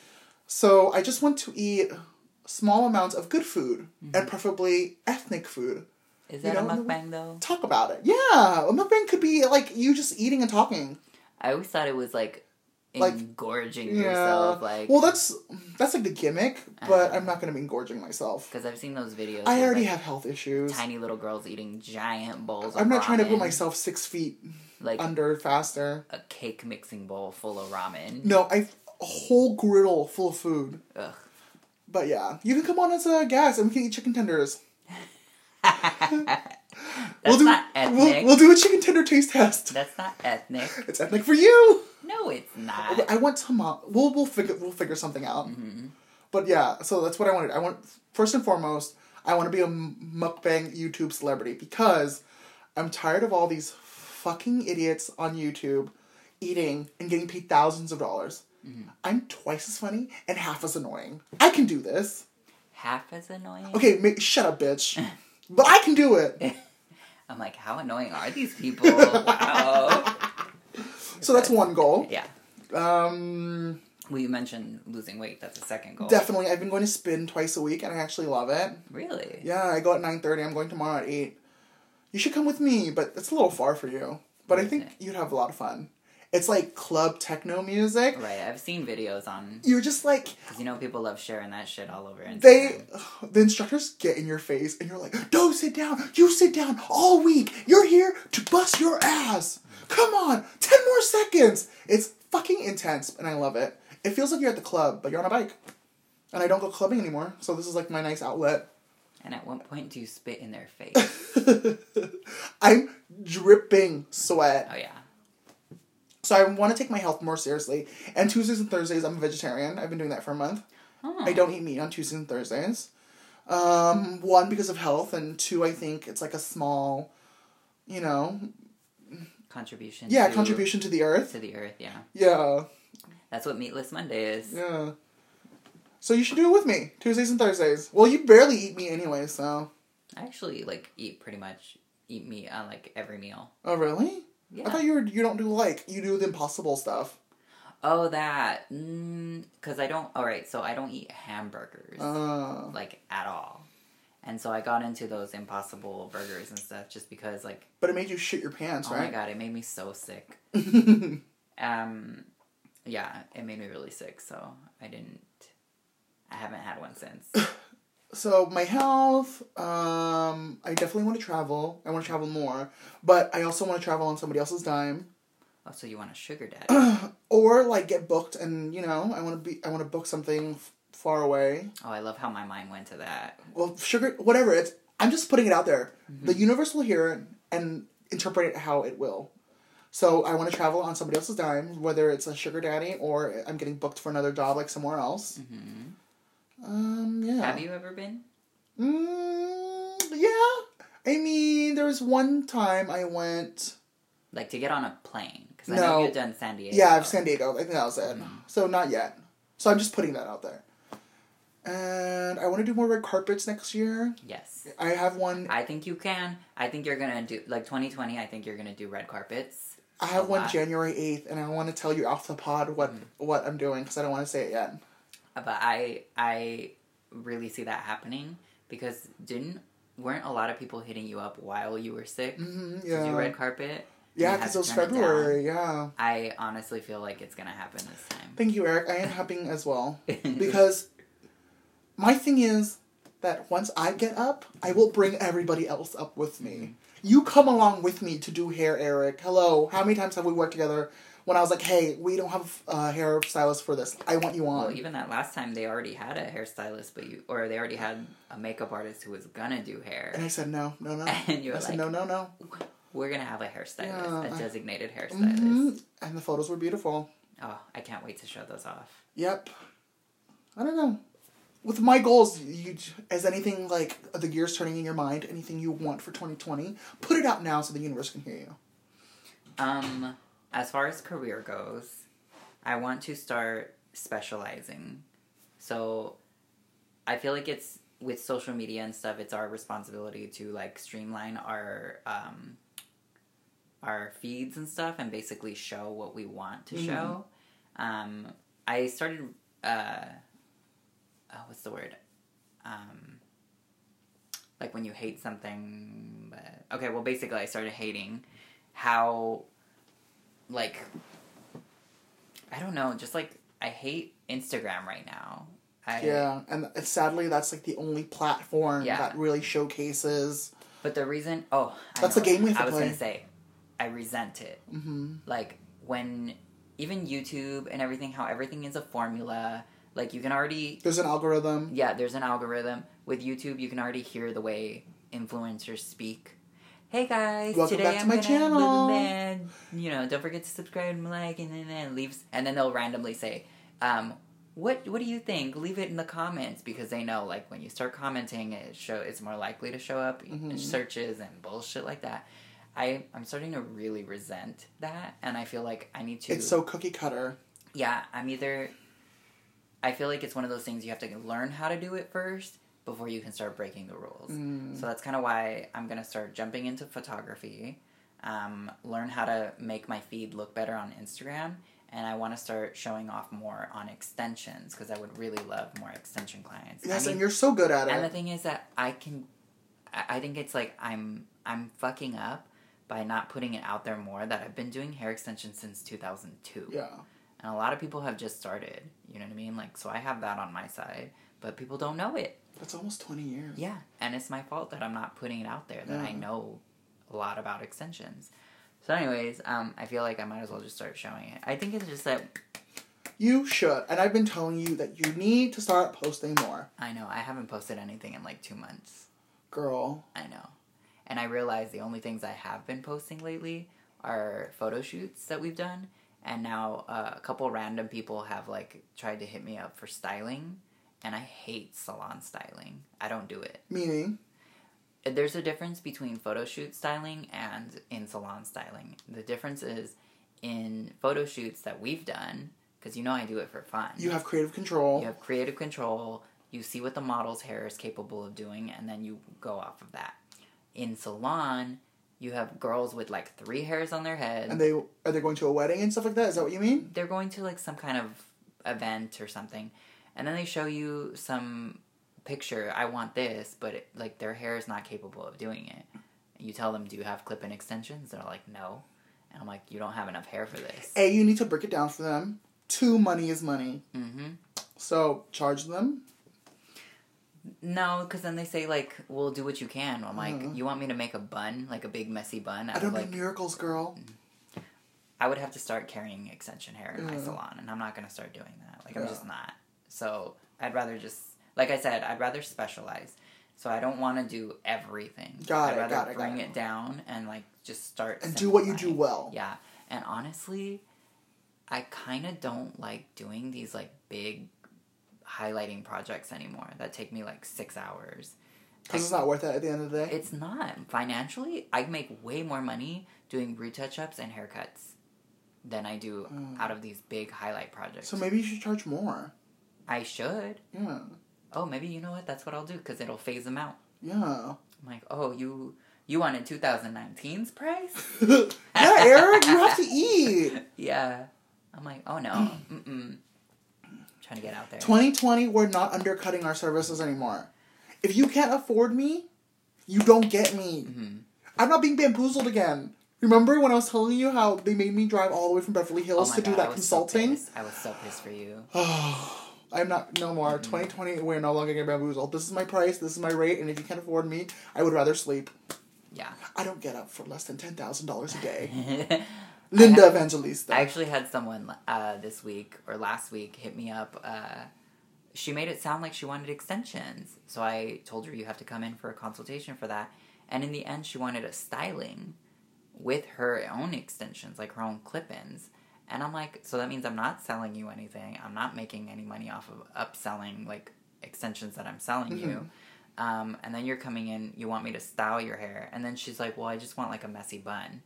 So I just want to eat small amounts of good food mm-hmm. and preferably ethnic food. Is You that a mukbang though? Talk about it. Yeah, a mukbang could be like you just eating and talking. I always thought it was like Like, engorging Yeah. yourself, like well, that's that's like the gimmick, but Uh. I'm not gonna be engorging myself. because I've seen those videos. I already like, have health issues. tiny little girls eating giant bowls. I'm not trying to put myself six feet like under faster. a cake mixing bowl full of ramen. No, I a whole griddle full of food. Ugh. But yeah, you can come on as a guest and we can eat chicken tenders. That's we'll do not we'll, we'll do a chicken tender taste test. That's not ethnic. It's ethnic for you. No, it's not. I want some. Uh, we'll we'll figure we'll figure something out. Mm-hmm. But yeah, so that's what I wanted. I want first and foremost, I want to be a mukbang YouTube celebrity because I'm tired of all these fucking idiots on YouTube eating and getting paid thousands of dollars. Mm-hmm. I'm twice as funny and half as annoying. I can do this. Half as annoying. Okay, ma- shut up, bitch. but I can do it. I'm like, how annoying are these people? wow. So that's one goal. Yeah. Um, Well, you mentioned losing weight. That's the second goal. definitely, I've been going to spin twice a week and I actually love it. Really? Yeah, I go at nine thirty. I'm going tomorrow at eight. You should come with me, but it's a little far for you. But I think it? you'd have a lot of fun. It's like club techno music. Right. I've seen videos on You're just like because you know people love sharing that shit all over Instagram. they. The instructors get in your face, and you're like, "Don't sit down. You sit down all week. You're here to bust your ass. Come on, ten more seconds." It's fucking intense, and I love it. It feels like you're at the club, but you're on a bike. And I don't go clubbing anymore, so this is like my nice outlet. And at what point do you spit in their face? I'm dripping sweat. oh yeah. So I want to take my health more seriously. And Tuesdays and Thursdays, I'm a vegetarian. I've been doing that for a month. Oh. I don't eat meat on Tuesdays and Thursdays. Um, one because of health, and two, I think it's like a small, you know, contribution. yeah, to, contribution to the earth. to the earth. Yeah, Yeah, that's what Meatless Monday is. yeah. So you should do it with me Tuesdays and Thursdays. Well, you barely eat meat anyway, so. I actually like eat pretty much eat meat on like every meal. Oh really? Yeah. I thought you were you don't do like you do the impossible stuff. Oh, that. Because I don't. All right, so I don't eat hamburgers Uh, like at all, and so I got into those Impossible burgers and stuff just because like but it made you shit your pants, right? oh my god, it made me so sick. Um, yeah, it made me really sick. So I didn't. I haven't had one since. so my health um i definitely want to travel i want to travel more but i also want to travel on somebody else's dime Oh, so you want a sugar daddy? or like get booked and you know I want to be I want to book something f- far away. oh, I love how my mind went to that. Well, sugar, whatever. It's I'm just putting it out there. Mm-hmm. The universe will hear it and interpret it how it will. So I want to travel on somebody else's dime, whether it's a sugar daddy or I'm getting booked for another job like somewhere else. Um, yeah. Have you ever been? Mm, yeah. I mean, there was one time I went. Like to get on a plane? Because I No. know you've done San Diego. Yeah, I've San Diego. I think that was it. Mm-hmm. So not yet. So I'm just putting that out there. And I want to do more red carpets next year. Yes. I have one. I think you can. I think you're gonna do like 2020. I think you're gonna do red carpets. I have one lot. January eighth, and I want to tell you off the pod what Mm. what I'm doing because I don't want to say it yet. But I I really see that happening because didn't weren't a lot of people hitting you up while you were sick hmm to yeah, do red carpet? yeah, because it was turn it. February. Yeah. I honestly feel like it's gonna happen this time. Thank you, Eric. I am happy as well because my thing is that once I get up, I will bring everybody else up with me. You come along with me to do hair, Eric. Hello. How many times have we worked together? When I was like, "Hey, we don't have a hairstylist for this. I want you on." Well, even that last time, they already had a hairstylist, but you or they already had a makeup artist who was gonna do hair. and I said, "No, no, no." And you I were said, like- "No, no, no." We're gonna have a hairstylist, Yeah, a I- designated hairstylist. hmm And the photos were beautiful. Oh, I can't wait to show those off. Yep. I don't know. With my goals, you is anything like the gears turning in your mind? Anything you want for twenty twenty? Put it out now so the universe can hear you. Um, as far as career goes, I want to start specializing. So, I feel like it's with social media and stuff. It's our responsibility to like streamline our um, our feeds and stuff, and basically show what we want to Mhm. show. Um, I started. Uh, oh, what's the word? Um, like when you hate something. But, okay, well, basically, I started hating how, like, I don't know, just like I hate Instagram right now. I, Yeah, and sadly, that's like the only platform Yeah. that really showcases. But the reason, oh, I That's know. the game we I was play. gonna say, I resent it. hmm Like when even YouTube and everything, how everything is a formula. Like you can already There's an algorithm. Yeah, there's an algorithm. With YouTube, you can already hear the way influencers speak. Hey guys, Welcome today back to I'm my gonna channel." blah. You know, don't forget to subscribe and like, and then and leaves, and then they'll randomly say, um, "What what do you think? Leave it in the comments because they know like when you start commenting, it show it's more likely to show up in Mhm. searches and bullshit like that." I I'm starting to really resent that, and I feel like I need to. It's so cookie cutter. Yeah, I'm either. I feel like it's one of those things you have to learn how to do it first before you can start breaking the rules. Mm. So that's kind of why I'm gonna start jumping into photography, um, learn how to make my feed look better on Instagram, and I want to start showing off more on extensions because I would really love more extension clients. I Yes, mean, and you're so good at it. and the thing is that I can, I I think it's like I'm I'm fucking up by not putting it out there more. That I've been doing hair extensions since 2002 Yeah. And a lot of people have just started you know what i mean like so i have that on my side but people don't know it That's almost 20 years. yeah and it's my fault that i'm not putting it out there that i know a lot about extensions so anyways um i feel like i might as well just start showing it i think it's just that You should. And I've been telling you that you need to start posting more. i know i haven't posted anything in like two months Girl. i know and i realize the only things i have been posting lately are photo shoots that we've done and now uh, a couple random people have like tried to hit me up for styling and i hate salon styling. I don't do it. Meaning. there's a difference between photo shoot styling and in salon styling. The difference is in photo shoots that we've done because you know i do it for fun. You have creative control. you have creative control. You see what the model's hair is capable of doing and then you go off of that. In salon you have girls with like three hairs on their head And they are they going to a wedding and stuff like that? Is that what you mean? they're going to like some kind of event or something and then they show you some picture i want this but it, like their hair is not capable of doing it you tell them do you have clip-in extensions they're like no and i'm like you don't have enough hair for this A, you need to break it down for them. Two, money is money. mm-hmm So charge them. No because then they say like well do what you can i'm like Mhm. you want me to make a bun like a big messy bun I out don't of like do miracles, girl. I would have to start carrying extension hair in my salon, and I'm not gonna start doing that. Like I'm just not. So I'd rather just, like I said, I'd rather specialize. So I don't want to do everything. Got I'd it, rather got it, bring it. it down and like just start And do what you do well. Yeah, and honestly, I kind of don't like doing these like big highlighting projects anymore that take me like six hours. Because it's not worth it at the end of the day. It's not financially. I make way more money doing root touch ups and haircuts than I do Mm. out of these big highlight projects. So maybe you should charge more. I should. Yeah. Oh, maybe you know what? That's what I'll do because it'll phase them out. Yeah. I'm like, oh, you you wanted 2019's price? yeah, Eric, you have to eat. yeah. I'm like, oh no, mm-mm. Trying to get out there. 2020, we're not undercutting our services anymore. If you can't afford me, you don't get me. Mhm. I'm not being bamboozled again. Remember when I was telling you how they made me drive all the way from Beverly Oh Hills my to do God, I that so consulting? pissed. I was so pissed for you. I'm not no more. 2020, we're no longer getting bamboozled. This is my price, this is my rate, and if you can't afford me, I would rather sleep. Yeah. I don't get up for less than $10,000 a day. I Linda had- Evangelista. I actually had someone uh, this week or last week hit me up. Uh, she made it sound like she wanted extensions, so I told her you have to come in for a consultation for that. And in the end, she wanted a styling with her own extensions, like her own clip-ins. And I'm like, so that means I'm not selling you anything. I'm not making any money off of upselling like extensions that I'm selling you. Um, and then you're coming in, you want me to style your hair. And then she's like, well, I just want like a messy bun.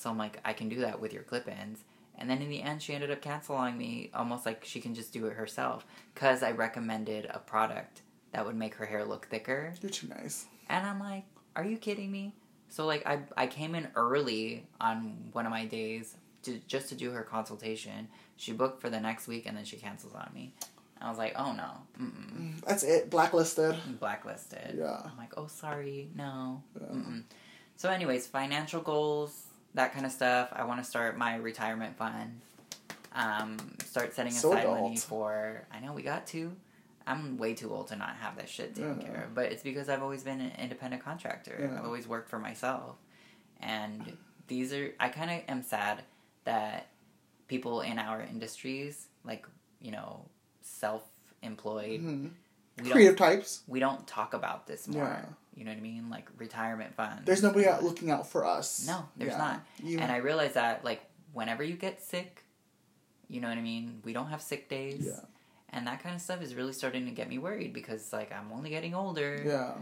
So I'm like, I can do that with your clip ins. And then in the end, she ended up canceling me almost like she can just do it herself because I recommended a product that would make her hair look thicker. You're too nice. And I'm like, are you kidding me? So like I I came in early on one of my days to just to do her consultation. She booked for the next week and then she cancels on me. I was like, oh no, mm-mm. Mm, that's it. Blacklisted. blacklisted. Yeah. I'm like, oh sorry, no. Yeah. So, anyways, financial goals, that kind of stuff. I want to start my retirement fund. Um, start setting So aside money for. I know we got to. I'm way too old to not have that shit taken Yeah. care of, but it's because I've always been an independent contractor. Yeah. I've always worked for myself, and these are. I kind of am sad that people in our industries, like you know, self-employed, Mhm. Creative types. we don't talk about this more. Yeah. You know what I mean? Like retirement funds. There's nobody out looking out for us. No, there's Yeah. not. You, And I realize that like whenever you get sick, you know what I mean? We don't have sick days. Yeah. And that kind of stuff is really starting to get me worried because like I'm only getting older. yeah.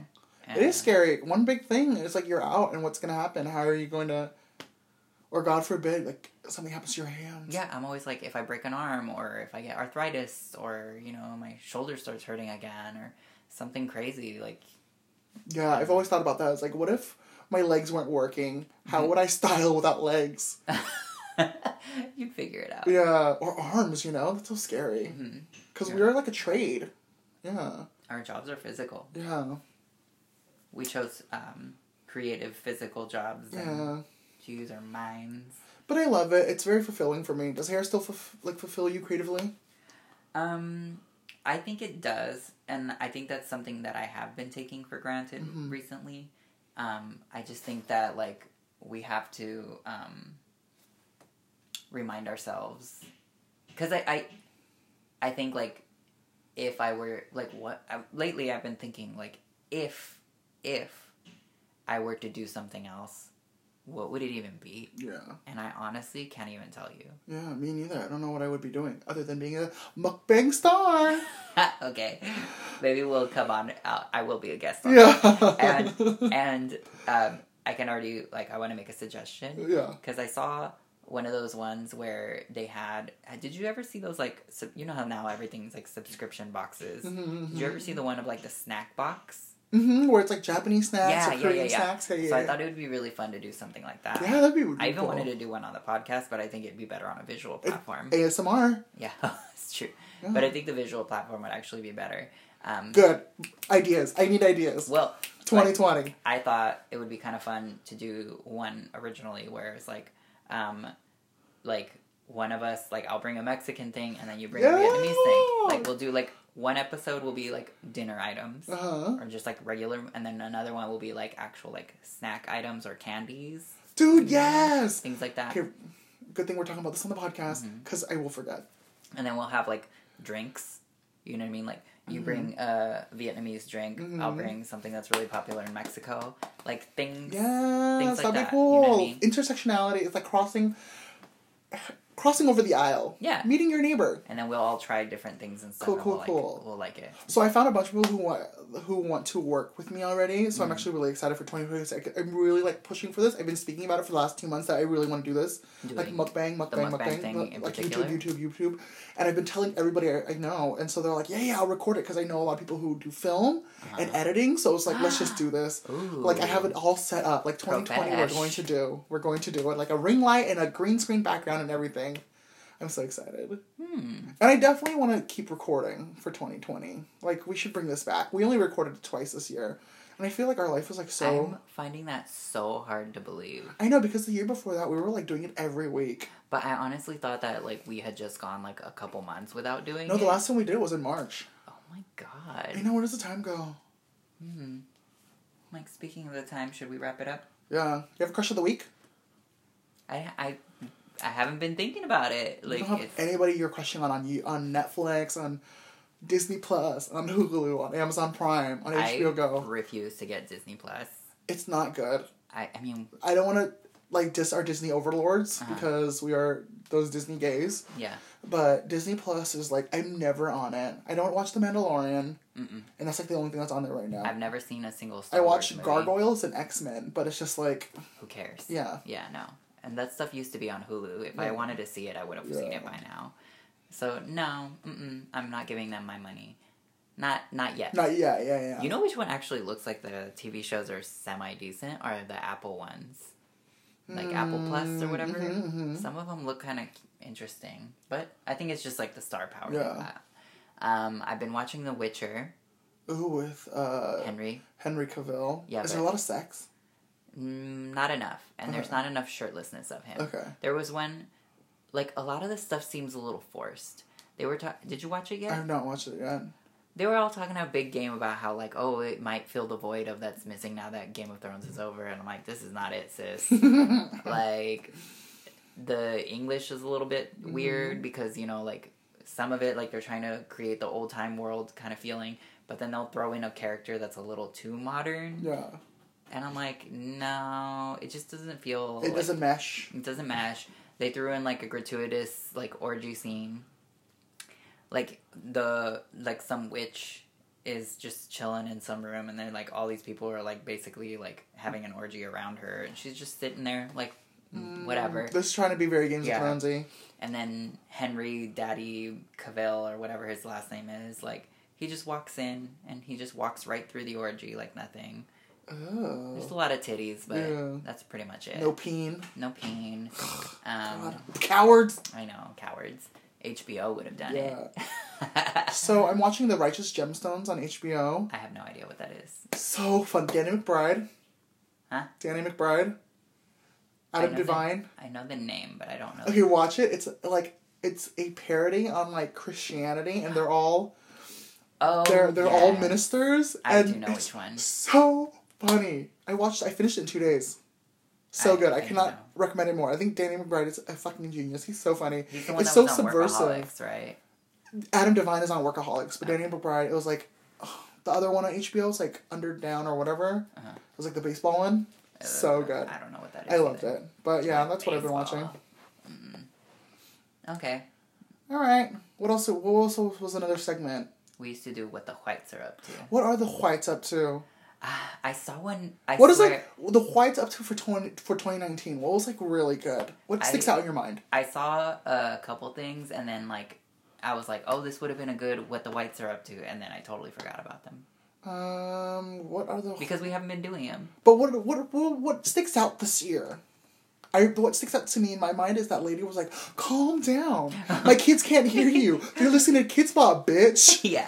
and- It is scary. One big thing is like you're out and what's going to happen? How are you going to, or God forbid, like something happens to your hands? Yeah, I'm always like if I break an arm or if I get arthritis or you know my shoulder starts hurting again or something crazy like Yeah, I've always thought about that. It's like, what if my legs weren't working? How Mm-hmm. would I style without legs? you'd figure it out. Yeah, or arms, you know? That's so scary. Because Yeah. we're like a trade. Yeah, Our jobs are physical. yeah, We chose um, creative physical jobs and yeah. to use our minds. But I love it. It's very fulfilling for me. Does hair still like fulfill you creatively? Um, I think it does, and I think that's something that I have been taking for granted Mhm. recently. Um, I just think that like we have to um, remind ourselves because I, I I think like if I were like what I, lately I've been thinking like if if I were to do something else, what would it even be? Yeah, And I honestly can't even tell you. yeah. Me neither. I don't know what I would be doing other than being a mukbang star. okay, maybe we'll come on. Uh, I will be a guest. On Yeah, and and um, I can already like I want to make a suggestion yeah. because I saw one of those ones where they had. Did you ever see those like sub, you know how now everything's like subscription boxes? Mhm, Did you ever see the one of like the snack box? Hmm Where it's like Japanese snacks Yeah, or Korean yeah, yeah. snacks. Yeah. So I thought it would be really fun to do something like that. yeah, that'd be. Really I even cool. wanted to do one on the podcast, but I think it'd be better on a visual platform. ASMR. yeah, it's true. But I think the visual platform would actually be better. Um, Good ideas. I need ideas. well, 2020. I thought it would be kind of fun to do one originally where it's like, um, like one of us, like I'll bring a Mexican thing and then you bring a Vietnamese thing. Like we'll do like one episode will be like dinner items Uh huh. or just like regular, and then another one will be like actual like snack items or candies, Dude, yes. things like that. Okay, good thing we're talking about this on the podcast Mm-hmm. because I will forget. and then we'll have like drinks. You know what I mean? Like Mm-hmm. you bring a Vietnamese drink, I'll bring something that's really popular in Mexico. Like things. Yes, Things like that'd that, be you know cool. what I mean? Intersectionality is like crossing, crossing over the aisle. Yeah. meeting your neighbor. And then we'll all try different things and stuff. Cool, cool, we'll, like, cool. We'll like it. So I found a bunch of people who want who want to work with me already. So Mm. I'm actually really excited for 2026. I'm really like pushing for this. I've been speaking about it for the last two months that I really want to do this, like Doing mukbang, mukbang, mukbang mukbang, like particular? YouTube, YouTube, YouTube. And I've been telling everybody I, I know, and so they're like, yeah, yeah, I'll record it because I know a lot of people who do film and editing. So it's like, let's just do this. Uh-huh. Ooh. Like I have it all set up. Like 2020, we're going to do. We're going to do it like a ring light and a green screen background and everything. I'm so excited. Hmm. And I definitely want to keep recording for 2020. Like, we should bring this back. We only recorded it twice this year. And I feel like our life was like so. I'm finding that so hard to believe. I know, because the year before that, we were like doing it every week. But I honestly thought that like we had just gone like a couple months without doing No, it. the last time we did it was in March. Oh my I god. know, where does the time go? Hmm. Like speaking of the time, should we wrap it up? Yeah. You have a crush of the week? I I I haven't been thinking about it. Like don't have it's, anybody you're crushing on on, you- on Netflix, on Disney Plus, on Hulu, on Amazon Prime, on I HBO Go. refuse to get Disney Plus. It's not good. I I mean I don't want to like diss our Disney overlords Uh-huh. because we are those Disney gays. yeah. But Disney Plus is like I'm never on it. I don't watch The Mandalorian, Mm-mm. and that's like the only thing that's on there right now. I've never seen a single. I Star Wars watch. Gargoyles and X Men, but it's just like Who cares? yeah, Yeah, no. And that stuff used to be on Hulu. If I wanted to see it, I would have seen it by now. So no, I'm not giving them my money. Not not yet. not yeah, yeah, yeah. You know which one actually looks like the TV shows are semi decent? Are the Apple ones, like Apple Plus or whatever. mhm, mhm. Some of them look kind of interesting, but I think it's just like the star power. Yeah. That. Um, I've been watching The Witcher. Ooh, with uh, Henry, Henry Cavill. Yeah, is there a lot of sex? Mm, not enough, and there's not enough shirtlessness of him. Okay. There was one, like a lot of the stuff seems a little forced. They were ta- Did you watch it yet? I have not watched it yet. they were all talking a big game about how like oh it might fill the void of that's missing now that Game of Thrones is over, and I'm like this is not it, sis. like the English is a little bit weird because you know like some of it like they're trying to create the old time world kind of feeling, but then they'll throw in a character that's a little too modern, Yeah, and I'm like no, it just doesn't feel. it like- doesn't mesh. it doesn't mash. They threw in like a gratuitous like orgy scene. Like the like some witch is just chilling in some room and then like all these people are like basically like having an orgy around her and she's just sitting there like mm. whatever. This is trying to be very Games Yeah. of Thronesy. And then Henry Daddy Cavill or whatever his last name is, like he just walks in and he just walks right through the orgy like nothing. There's a Oh, lot of titties, but Yeah. that's pretty much it. no peen. No peen. Um. Cowards. I know, cowards. HBO would have done Yeah. it. So I'm watching The Righteous Gemstones on HBO. I have no idea what that is. So fun. Danny McBride. Huh? Danny McBride. I Adam the- Devine. I know the name, but I don't know. Okay, watch it. It's like it's a parody on like Christianity, and they're all Oh, they're they're all ministers. I and do know which one. So funny. I watched. I finished it in two days. So I- good. I, I cannot know. recommend it more. I think Danny McBride is a fucking genius. He's so funny. He's the one it's so subversive. Right? Adam Devine is on Workaholics, but Danny McBride, it was like the other one on HBO was like Under Down or whatever. Uh-huh. It was like the baseball one. So good. I don't know what that is. I loved it. But yeah, that's what I've been watching. Mm. Okay. All right. What else? What else was another segment? We used to do what the whites are up to. What are the whites up to? I saw one. I What is swear, like the whites up to for twenty for twenty nineteen? What was like really good? What I- sticks out in your mind? I saw a couple things, and then like I was like, oh, this would have been a good what the whites are up to, and then I totally forgot about them Um, what are the? because we haven't been doing them. But what what what, what sticks out this year? I what sticks out to me in my mind is that lady was like, "Calm down, my kids can't hear you. They're listening to Kidz Bop, bitch. Yeah.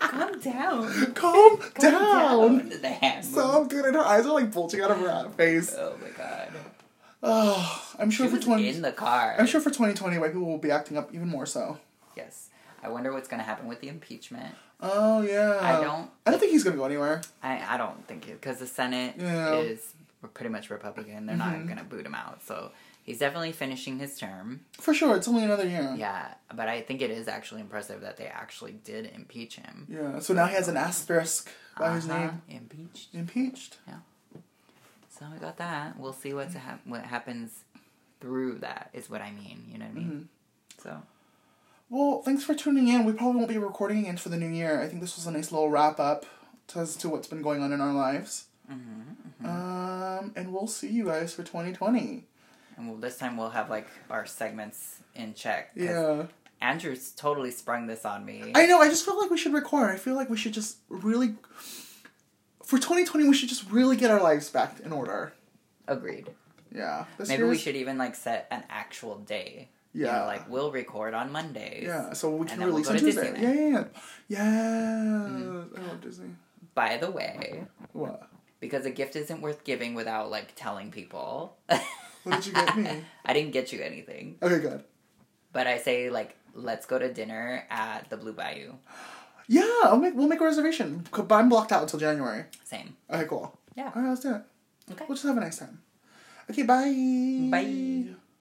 Calm down. Calm, Calm down." The hand So movement. good, and her eyes are like bulging out of her face. Oh my god. Oh, I'm She sure for was twenty. in the car. I'm sure for 2020, white people will be acting up even more so. Yes. I wonder what's gonna happen with the impeachment. Oh yeah. I don't- I don't think he's gonna go anywhere. I, I don't think it because the Senate Yeah. is pretty much Republican. They're Mhm. not gonna boot him out, so He's definitely finishing his term. For sure, it's only another year. Yeah, but I think it is actually impressive that they actually did impeach him. Yeah. So now he has an asterisk by his Uh-huh, name. Impeached. Impeached. Yeah. So we got that. We'll see what's hap- what happens through that. Is what I mean. You know what I mean? Mm-hmm. So Well, thanks for tuning in. We probably won't be recording again for the new year. I think this was a nice little wrap up as to what's been going on in our lives. Mm-hmm, Um, and we'll see you guys for 2020. and we'll, this time we'll have like our segments in check. Yeah. Andrew's totally sprung this on me. I know, I just feel like we should record. I feel like we should just really. For 2020, we should just really get our lives back in order. Agreed. Yeah. This Maybe we should even like set an actual day. You Yeah. know, like we'll record on Mondays. Yeah, so we can we'll release go on Tuesday. Disneyland. Yeah, yeah, yeah. Yeah. Mm-hmm. I love Disney. By the way, What? Because a gift isn't worth giving without like telling people. What did you get me? I didn't get you anything, Okay, good. but I say like let's go to dinner at the Blue Bayou. Yeah, I'll make, we'll make a reservation. But I'm blocked out until January. Same. Okay, cool. Yeah. All right, let's do it. Okay. We'll just have a nice time. Okay, bye. Bye.